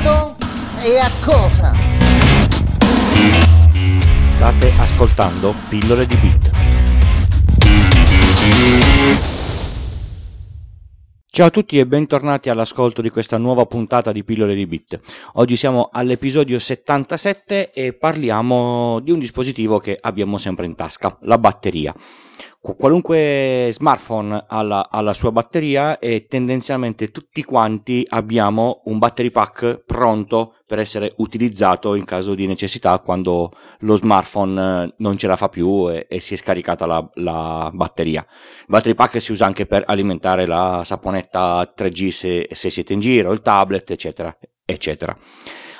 modo e a cosa? State ascoltando Pillole di Beat. Ciao a tutti e bentornati all'ascolto di questa nuova puntata di Pillole di Bit. Oggi siamo all'episodio 77 e parliamo di un dispositivo che abbiamo sempre in tasca, la batteria qualunque smartphone ha la, ha la, sua batteria e tendenzialmente tutti quanti abbiamo un battery pack pronto per essere utilizzato in caso di necessità quando lo smartphone eh, non ce la fa più e, e si è scaricata la, la, batteria. Il battery pack si usa anche per alimentare la saponetta 3G se, se siete in giro, il tablet, eccetera, eccetera.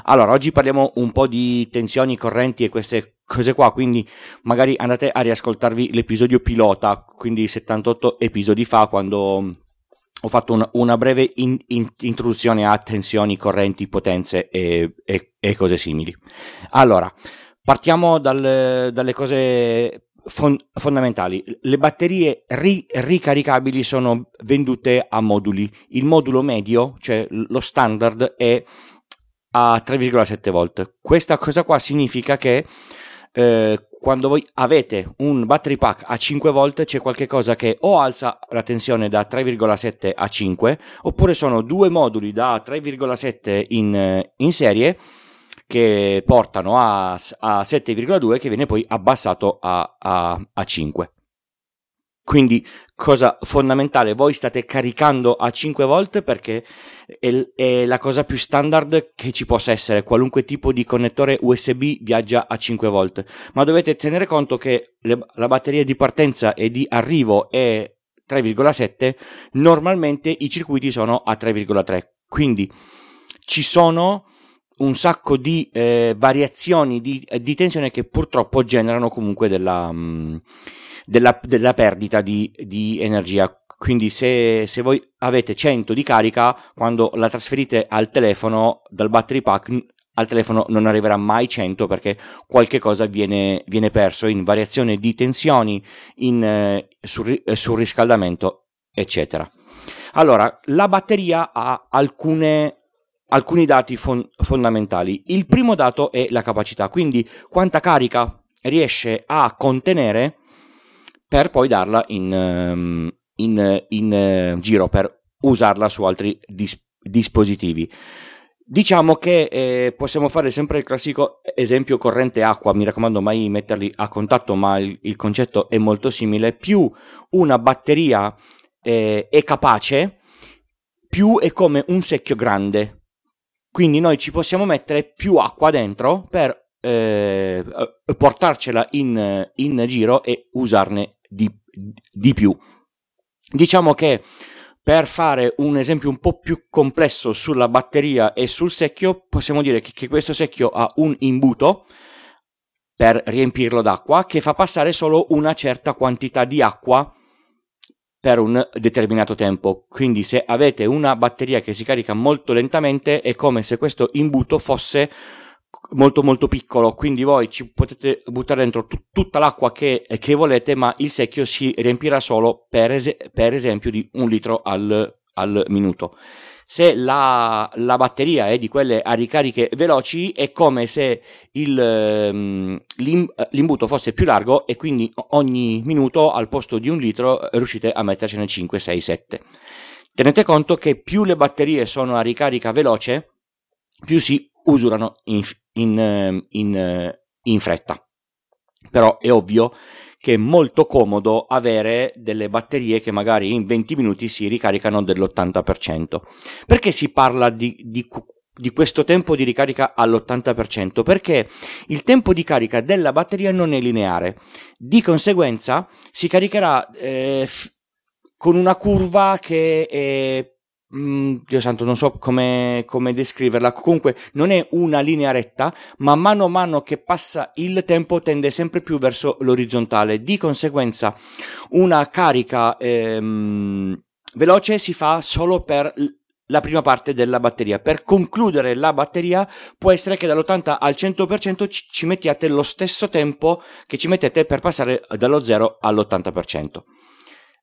Allora, oggi parliamo un po' di tensioni, correnti e queste cose qua, quindi magari andate a riascoltarvi l'episodio pilota, quindi 78 episodi fa, quando ho fatto una, una breve in, in, introduzione a tensioni, correnti, potenze e, e, e cose simili. Allora, partiamo dal, dalle cose fondamentali. Le batterie ri- ricaricabili sono vendute a moduli. Il modulo medio, cioè lo standard, è a 3,7 volt. Questa cosa qua significa che eh, quando voi avete un battery pack a 5 volt c'è qualcosa che o alza la tensione da 3,7 a 5 oppure sono due moduli da 3,7 in, in serie che portano a, a 7,2 che viene poi abbassato a, a, a 5. Quindi, cosa fondamentale, voi state caricando a 5 volt perché è, è, la cosa più standard che ci possa essere. Qualunque tipo di connettore USB viaggia a 5 volt, ma dovete tenere conto che le, la batteria di partenza e di arrivo è 3,7, normalmente i circuiti sono a 3,3. Quindi ci sono un sacco di eh, variazioni di, di, tensione che purtroppo generano comunque della... Mh, mm, della, della perdita di, di, energia. Quindi se, se, voi avete 100 di carica, quando la trasferite al telefono, dal battery pack, al telefono non arriverà mai 100 perché qualche cosa viene, viene perso in variazione di tensioni, in eh, sul, eh, surriscaldamento, eccetera. Allora, la batteria ha alcune alcuni dati fon- fondamentali. Il primo dato è la capacità, quindi quanta carica riesce a contenere per poi darla in, ehm, in, in eh, giro per usarla su altri dis- dispositivi. Diciamo che eh, possiamo fare sempre il classico esempio corrente acqua, mi raccomando mai metterli a contatto, ma il, il concetto è molto simile. Più una batteria eh, è capace, più è come un secchio grande. Quindi noi ci possiamo mettere più acqua dentro per eh, portarcela in, in giro e usarne di, di più. Diciamo che per fare un esempio un po' più complesso sulla batteria e sul secchio, possiamo dire che, che questo secchio ha un imbuto per riempirlo d'acqua che fa passare solo una certa quantità di acqua per un determinato tempo. Quindi se avete una batteria che si carica molto lentamente è come se questo imbuto fosse molto molto piccolo, quindi voi ci potete buttare dentro t- tutta l'acqua che, che, volete, ma il secchio si riempirà solo per, es- per esempio di un litro al, al minuto. Se la, la, batteria è di quelle a ricariche veloci, è come se il, um, l'imbuto fosse più largo e quindi ogni minuto al posto di un litro riuscite a mettercene 5, 6, 7. Tenete conto che più le batterie sono a ricarica veloce, più si usurano in, in, ehm, in, eh, in fretta. Però è ovvio che è molto comodo avere delle batterie che magari in 20 minuti si ricaricano dell'80%. Perché si parla di, di, di, questo tempo di ricarica all'80%? Perché il tempo di carica della batteria non è lineare, di conseguenza si caricherà eh, con una curva che è Mm, Dio santo, non so come, come, descriverla. Comunque, non è una linea retta, ma mano a mano che passa il tempo tende sempre più verso l'orizzontale. Di conseguenza, una carica ehm, veloce si fa solo per la prima parte della batteria. Per concludere la batteria, può essere che dall'80 al 100% ci mettiate lo stesso tempo che ci mettete per passare dallo 0 all'80%.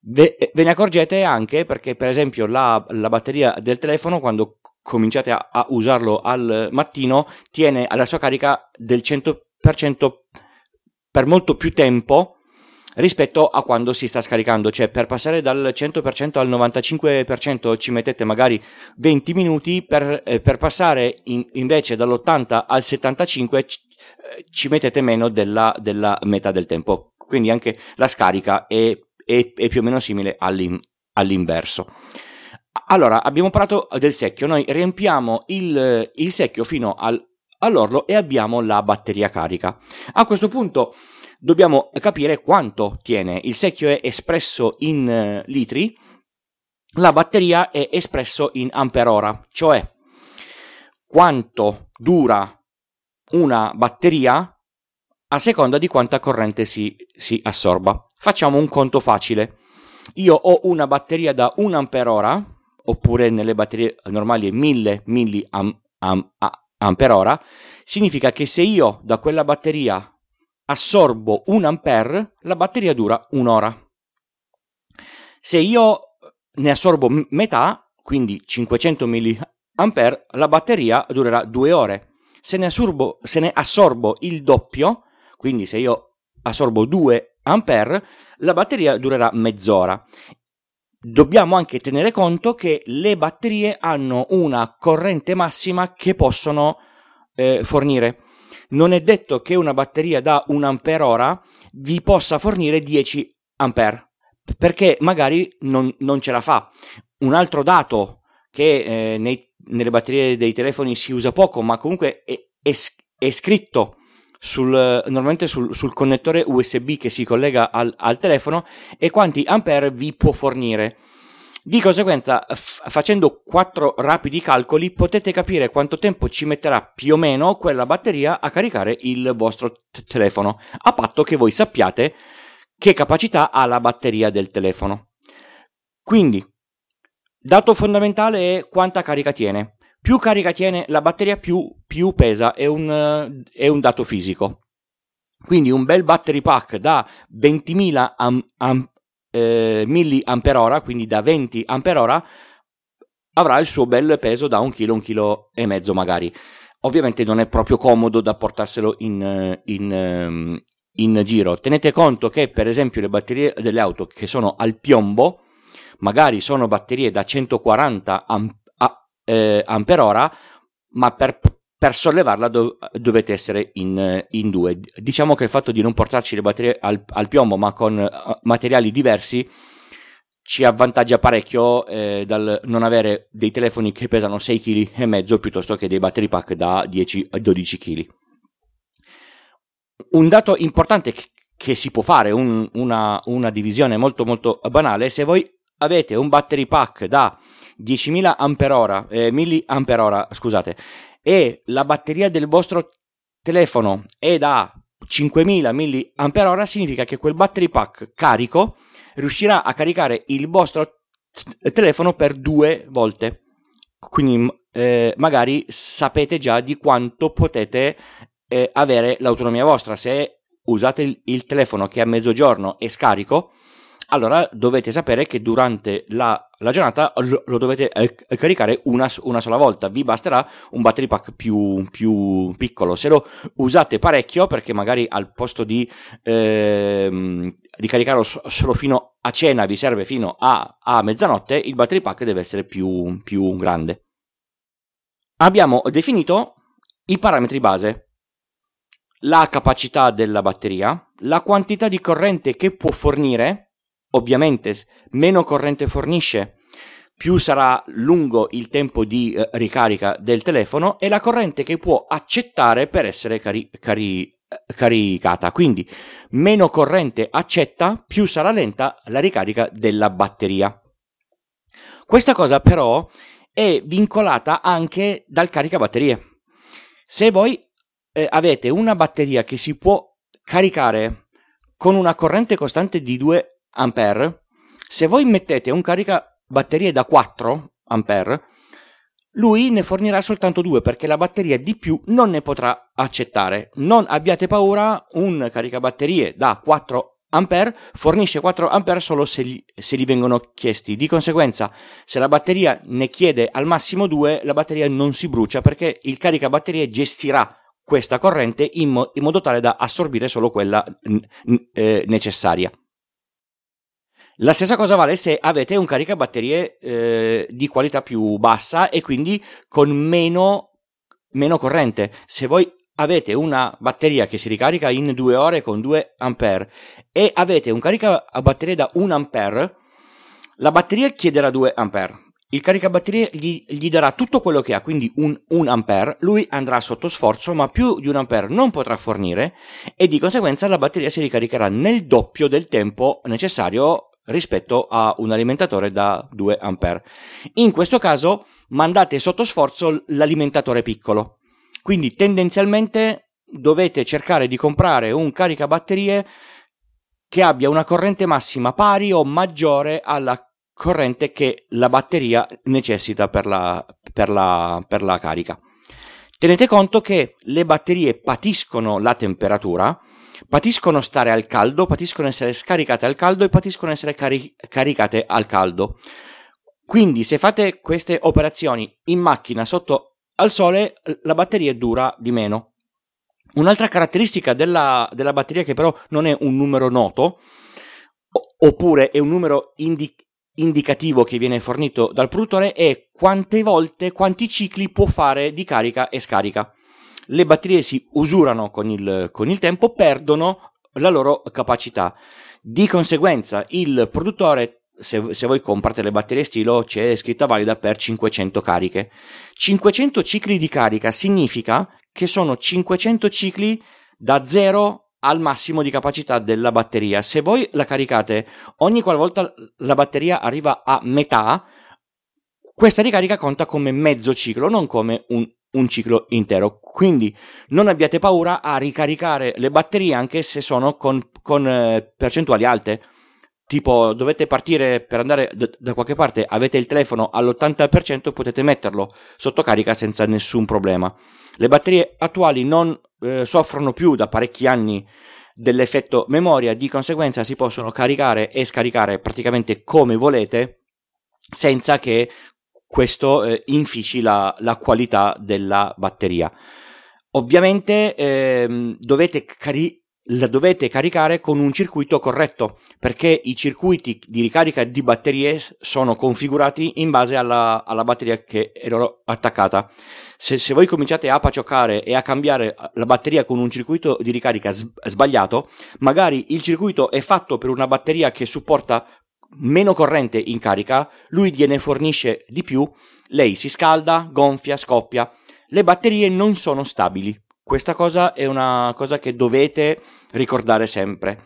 Ve, ve, ne accorgete anche perché, per esempio, la, la batteria del telefono, quando cominciate a, a usarlo al mattino, tiene alla sua carica del 100% per molto più tempo rispetto a quando si sta scaricando, cioè per passare dal 100% al 95% ci mettete magari 20 minuti, per, eh, per passare in, invece dall'80 al 75% ci, eh, ci mettete meno della, della, metà del tempo, quindi anche la scarica è, è, è più o meno simile all'in, all'inverso. Allora, abbiamo parlato del secchio, noi riempiamo il, il secchio fino al, all'orlo e abbiamo la batteria carica. A questo punto dobbiamo capire quanto tiene. Il secchio è espresso in uh, litri, la batteria è espresso in amperora, cioè quanto dura una batteria a seconda di quanta corrente si, si assorba. Facciamo un conto facile. Io ho una batteria da 1 ampere oppure nelle batterie normali 1000 mAh, significa che se io da quella batteria assorbo un ampere, la batteria dura un'ora. Se io ne assorbo metà, quindi 500 mAh, la batteria durerà due ore. Se ne, assorbo, se ne assorbo il doppio, quindi se io assorbo 2 ampere, la batteria durerà mezz'ora. Dobbiamo anche tenere conto che le batterie hanno una corrente massima che possono eh, fornire non è detto che una batteria da 1 ampere ora vi possa fornire 10 ampere, perché magari non, non ce la fa. Un altro dato che eh, nei, nelle batterie dei telefoni si usa poco, ma comunque è, è, è scritto sul, normalmente sul, sul, connettore USB che si collega al, al telefono e quanti ampere vi può fornire. Di conseguenza, f- facendo quattro rapidi calcoli, potete capire quanto tempo ci metterà più o meno quella batteria a caricare il vostro t- telefono, a patto che voi sappiate che capacità ha la batteria del telefono. Quindi, dato fondamentale è quanta carica tiene. Più carica tiene la batteria, più, più pesa, è un, è un dato fisico. Quindi un bel battery pack da 20.000 am, am, eh, milliampere quindi da 20 ampere avrà il suo bel peso da un chilo, un chilo e mezzo magari. Ovviamente non è proprio comodo da portarselo in, in, ehm, in giro. Tenete conto che per esempio le batterie delle auto che sono al piombo, magari sono batterie da 140 am- a- eh, ampere ma per per sollevarla dov- dovete essere in, in, due. Diciamo che il fatto di non portarci le batterie al, al piombo ma con uh, materiali diversi ci avvantaggia parecchio eh, dal non avere dei telefoni che pesano 6 kg piuttosto che dei battery pack da 10-12 kg. Un dato importante che si può fare, un, una, una divisione molto molto banale, se voi avete un battery pack da 10.000 ampere, eh, mAh, scusate, e la batteria del vostro telefono è da 5000 mAh, significa che quel battery pack carico riuscirà a caricare il vostro telefono per due volte. Quindi eh, magari sapete già di quanto potete eh, avere l'autonomia vostra. Se usate il, il telefono che a mezzogiorno è scarico, allora dovete sapere che durante la, la giornata lo, lo dovete eh, caricare una, una, sola volta. Vi basterà un battery pack più, più, piccolo. Se lo usate parecchio, perché magari al posto di, eh, di caricarlo solo fino a cena vi serve fino a, a mezzanotte, il battery pack deve essere più, più grande. Abbiamo definito i parametri base la capacità della batteria, la quantità di corrente che può fornire Ovviamente meno corrente fornisce, più sarà lungo il tempo di eh, ricarica del telefono e la corrente che può accettare per essere cari- cari- caricata. Quindi meno corrente accetta, più sarà lenta la ricarica della batteria. Questa cosa però è vincolata anche dal caricabatterie. Se voi eh, avete una batteria che si può caricare con una corrente costante di 2 ampere, se voi mettete un caricabatterie da 4 ampere, lui ne fornirà soltanto 2 perché la batteria di più non ne potrà accettare. Non abbiate paura, un caricabatterie da 4 ampere fornisce 4 ampere solo se gli, se gli, vengono chiesti. Di conseguenza, se la batteria ne chiede al massimo 2, la batteria non si brucia perché il caricabatterie gestirà questa corrente in, mo- in modo tale da assorbire solo quella eh, necessaria. La stessa cosa vale se avete un caricabatterie eh, di qualità più bassa e quindi con meno, meno corrente. Se voi avete una batteria che si ricarica in due ore con 2 ampere e avete un caricabatterie da 1 ampere, la batteria chiederà 2 ampere. Il caricabatterie gli, gli darà tutto quello che ha, quindi un, 1 ampere, lui andrà sotto sforzo, ma più di un ampere non potrà fornire e di conseguenza la batteria si ricaricherà nel doppio del tempo necessario rispetto a un alimentatore da 2 ampere. In questo caso mandate sotto sforzo l'alimentatore piccolo quindi tendenzialmente dovete cercare di comprare un caricabatterie che abbia una corrente massima pari o maggiore alla corrente che la batteria necessita per la, per la, per la carica. Tenete conto che le batterie patiscono la temperatura, patiscono stare al caldo, patiscono essere scaricate al caldo e patiscono essere cari- caricate al caldo. Quindi se fate queste operazioni in macchina sotto al sole la batteria dura di meno. Un'altra caratteristica della, della batteria che però non è un numero noto, oppure è un numero indi- indicativo che viene fornito dal produttore, è quante volte, quanti cicli può fare di carica e scarica. Le batterie si usurano con il, con il tempo, perdono la loro capacità. Di conseguenza il produttore se, se, voi comprate le batterie stilo c'è scritta valida per 500 cariche. 500 cicli di carica significa che sono 500 cicli da 0 al massimo di capacità della batteria. Se voi la caricate ogni qualvolta la batteria arriva a metà, questa ricarica conta come mezzo ciclo, non come un, un ciclo intero. Quindi non abbiate paura a ricaricare le batterie anche se sono con, con eh, percentuali alte tipo dovete partire per andare d- da qualche parte, avete il telefono all'80%, potete metterlo sotto carica senza nessun problema. Le batterie attuali non eh, soffrono più da parecchi anni dell'effetto memoria, di conseguenza si possono caricare e scaricare praticamente come volete senza che questo eh, infici la, la, qualità della batteria. Ovviamente ehm, dovete caricare la dovete caricare con un circuito corretto perché i circuiti di ricarica di batterie sono configurati in base alla, alla batteria che è loro attaccata. Se, se, voi cominciate a pacioccare e a cambiare la batteria con un circuito di ricarica sbagliato, magari il circuito è fatto per una batteria che supporta meno corrente in carica, lui gliene fornisce di più, lei si scalda, gonfia, scoppia. Le batterie non sono stabili questa cosa è una cosa che dovete ricordare sempre.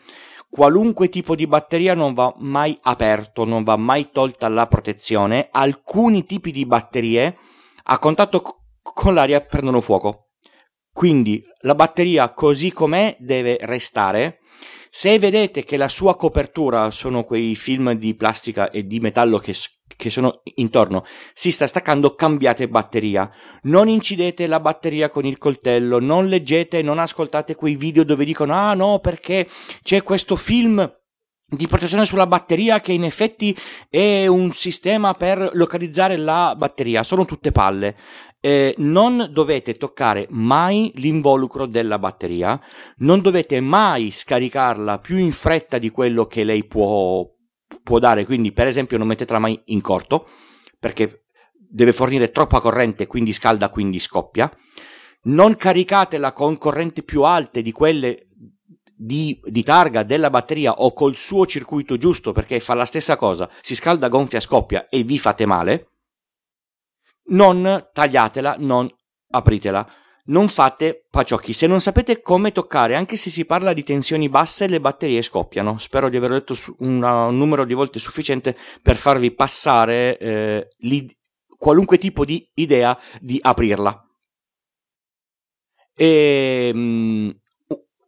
Qualunque tipo di batteria non va mai aperto, non va mai tolta la protezione. Alcuni tipi di batterie a contatto con l'aria prendono fuoco. Quindi la batteria così com'è deve restare. Se vedete che la sua copertura sono quei film di plastica e di metallo che che sono intorno si sta staccando, cambiate batteria. Non incidete la batteria con il coltello, non leggete, non ascoltate quei video dove dicono ah no perché c'è questo film di protezione sulla batteria che in effetti è un sistema per localizzare la batteria, sono tutte palle. Eh, non dovete toccare mai l'involucro della batteria, non dovete mai scaricarla più in fretta di quello che lei può, può dare, quindi per esempio non mettetela mai in corto, perché deve fornire troppa corrente, quindi scalda, quindi scoppia. Non caricatela con correnti più alte di quelle di, di, targa della batteria o col suo circuito giusto perché fa la stessa cosa, si scalda, gonfia, scoppia e vi fate male. Non tagliatela, non apritela non fate paciocchi. Se non sapete come toccare, anche se si parla di tensioni basse, le batterie scoppiano. Spero di aver detto un numero di volte sufficiente per farvi passare eh, qualunque tipo di idea di aprirla. E, um,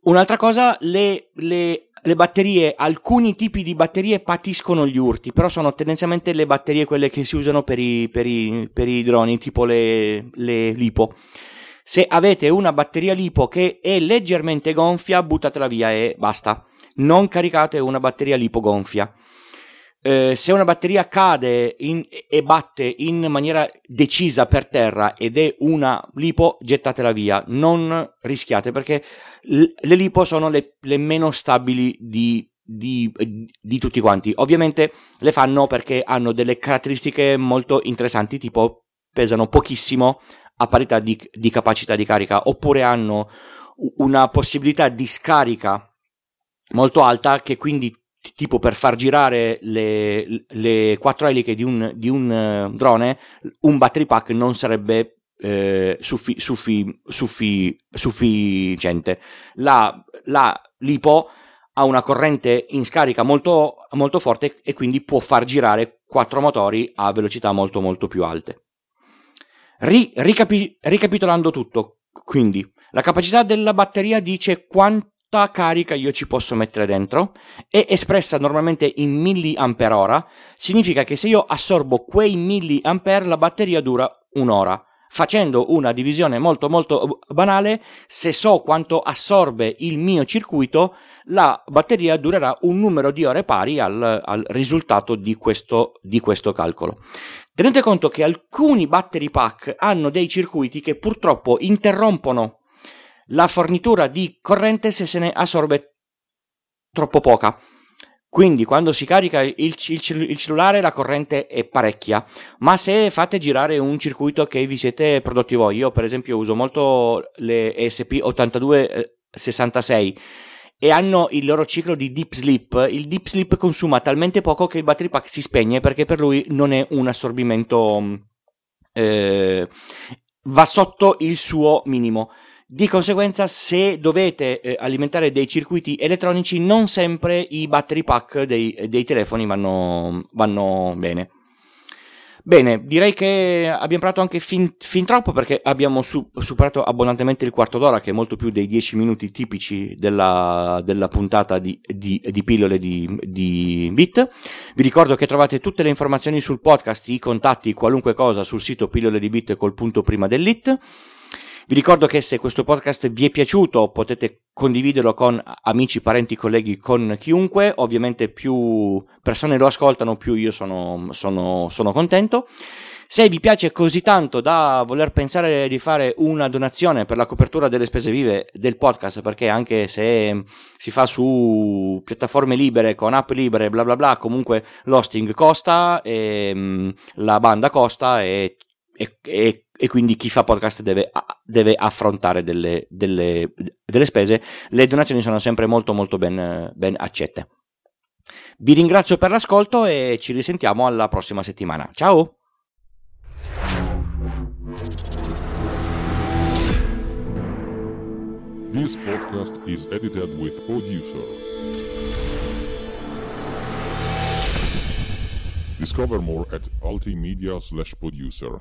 un'altra cosa, le, le, le, batterie, alcuni tipi di batterie patiscono gli urti, però sono tendenzialmente le batterie quelle che si usano per i, per i, per i droni, tipo le, le lipo. Se avete una batteria lipo che è leggermente gonfia, buttatela via e basta. non caricate una batteria lipo gonfia. Eh, se una batteria cade in, e batte in maniera decisa per terra ed è una lipo, gettatela via, non rischiate perché le lipo sono le, le meno stabili di, di, di, tutti quanti. Ovviamente le fanno perché hanno delle caratteristiche molto interessanti, tipo pesano pochissimo a parità di, di capacità di carica, oppure hanno una possibilità di scarica molto alta che quindi tipo per far girare le, le quattro eliche di un, di un uh, drone, un battery pack non sarebbe eh, suffi, suffi, suffi, sufficiente. La, la LiPo ha una corrente in scarica molto, molto forte e quindi può far girare quattro motori a velocità molto molto più alte. Ri, ricapi, ricapitolando tutto, quindi la capacità della batteria dice quanto quanta carica io ci posso mettere dentro è espressa normalmente in milliampere significa che se io assorbo quei milliampere la batteria dura un'ora facendo una divisione molto molto banale se so quanto assorbe il mio circuito la batteria durerà un numero di ore pari al, al risultato di questo, di questo calcolo. Tenete conto che alcuni battery pack hanno dei circuiti che purtroppo interrompono la fornitura di corrente se se ne assorbe troppo poca. Quindi quando si carica il, il, il, cellulare la corrente è parecchia, ma se fate girare un circuito che vi siete prodotti voi, io per esempio uso molto le ESP8266 e hanno il loro ciclo di deep sleep, il deep sleep consuma talmente poco che il battery pack si spegne perché per lui non è un assorbimento eh, va sotto il suo minimo. Di conseguenza, se dovete eh, alimentare dei circuiti elettronici, non sempre i battery pack dei, dei telefoni vanno, vanno, bene. Bene, direi che abbiamo parlato anche fin, fin troppo perché abbiamo su, superato abbondantemente il quarto d'ora, che è molto più dei dieci minuti tipici della, della puntata di, di, di pillole di, di Bit. Vi ricordo che trovate tutte le informazioni sul podcast, i contatti, qualunque cosa sul sito pillole di Bit col punto prima dell'it. Vi ricordo che se questo podcast vi è piaciuto potete condividerlo con amici, parenti, colleghi, con chiunque. Ovviamente più persone lo ascoltano, più io sono, sono, sono contento. Se vi piace così tanto da voler pensare di fare una donazione per la copertura delle spese vive del podcast, perché anche se si fa su piattaforme libere, con app libere, bla bla bla, comunque l'hosting costa, e, mm, la banda costa e, e, e e quindi chi fa podcast deve, deve affrontare delle, delle, delle, spese. Le donazioni sono sempre molto molto ben, ben accette. Vi ringrazio per l'ascolto e ci risentiamo alla prossima settimana. Ciao! This podcast is edited with producer. Discover more at altimedia slash producer.